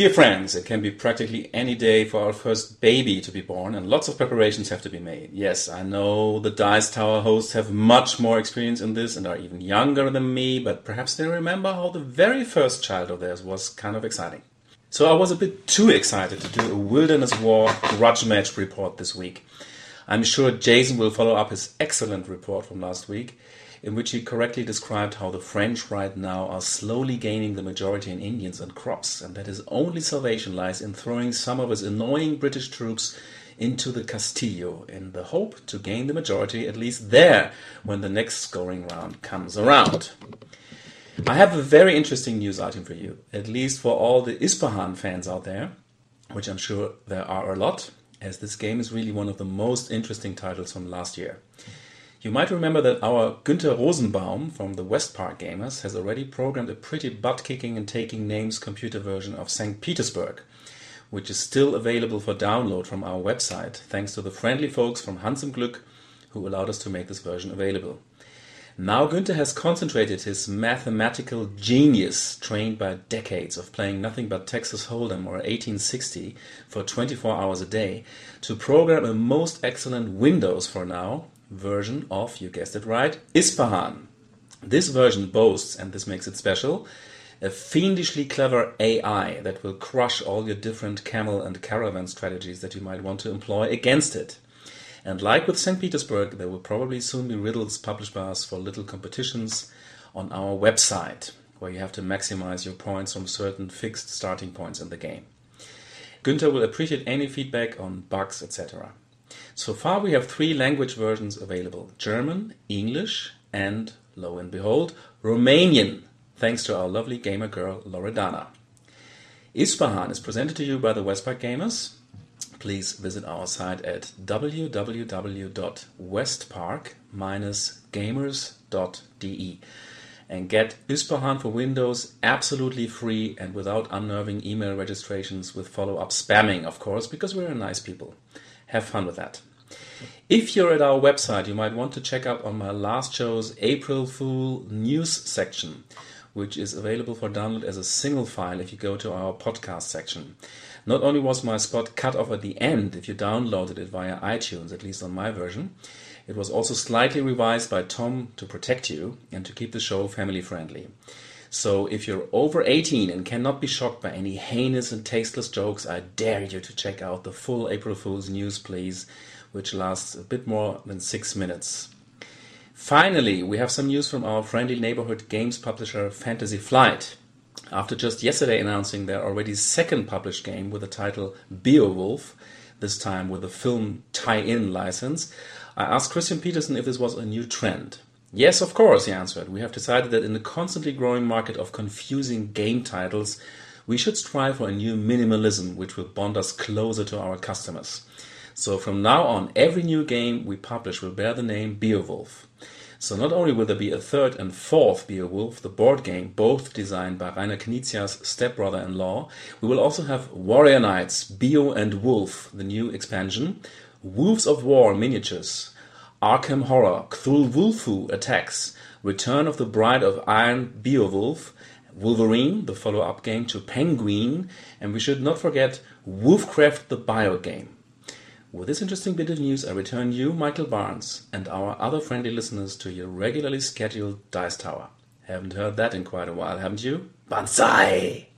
Dear friends, it can be practically any day for our first baby to be born, and lots of preparations have to be made. Yes, I know the Dice Tower hosts have much more experience in this and are even younger than me, but perhaps they remember how the very first child of theirs was kind of exciting. So I was a bit too excited to do a Wilderness War grudge match report this week. I'm sure Jason will follow up his excellent report from last week in which he correctly described how the French right now are slowly gaining the majority in Indians and crops, and that his only salvation lies in throwing some of his annoying British troops into the Castillo in the hope to gain the majority at least there when the next scoring round comes around. I have a very interesting news item for you, at least for all the Yspahan fans out there, which I'm sure there are a lot, as this game is really one of the most interesting titles from last year. You might remember that our Günther Rosenbaum from the Westpark Gamers has already programmed a pretty butt kicking and taking names computer version of St. Petersburg, which is still available for download from our website, thanks to the friendly folks from Hans im Glück who allowed us to make this version available. Now Günther has concentrated his mathematical genius, trained by decades of playing nothing but Texas Hold'em or 1860 for 24 hours a day, to program a most excellent Windows for now version of, you guessed it right, Yspahan. This version boasts, and this makes it special, a fiendishly clever AI that will crush all your different camel and caravan strategies that you might want to employ against it. And like with St. Petersburg, there will probably soon be riddles published by us for little competitions on our website, where you have to maximize your points from certain fixed starting points in the game. Günther will appreciate any feedback on bugs, etc. So far we have three language versions available German, English, and, lo and behold, Romanian, thanks to our lovely gamer girl Loredana. Yspahan is presented to you by the Westpark Gamers. Please visit our site at www.westpark-gamers.de and get Yspahan for Windows absolutely free and without unnerving email registrations with follow up spamming, of course, because we're nice people. Have fun with that. If you're at our website, you might want to check out on my last show's April Fool news section, which is available for download as a single file if you go to our podcast section. Not only was my spot cut off at the end if you downloaded it via iTunes, at least on my version, it was also slightly revised by Tom to protect you and to keep the show family friendly. So if you're over 18 and cannot be shocked by any heinous and tasteless jokes, I dare you to check out the full April Fool's news, please which lasts a bit more than six minutes. Finally, we have some news from our friendly neighborhood games publisher Fantasy Flight. After just yesterday announcing their already second published game with the title Beowulf, this time with a film tie in license, I asked Christian Petersen if this was a new trend. Yes, of course, he answered. We have decided that in the constantly growing market of confusing game titles, we should strive for a new minimalism which will bond us closer to our customers. So from now on, every new game we publish will bear the name Beowulf. So not only will there be a third and fourth Beowulf, the board game, both designed by Reiner Knizia's stepbrother-in-law, we will also have Warrior Knights, Beo and Wolf, the new expansion, Wolves of War miniatures, Arkham Horror, Cthulhu Attacks, Return of the Bride of Iron Beowulf, Wolverine, the follow-up game to Penguin, and we should not forget Wolfcraft the Bio game. With this interesting bit of news, I return you, Michael Barnes, and our other friendly listeners to your regularly scheduled Dice Tower. Haven't heard that in quite a while, haven't you? Banzai!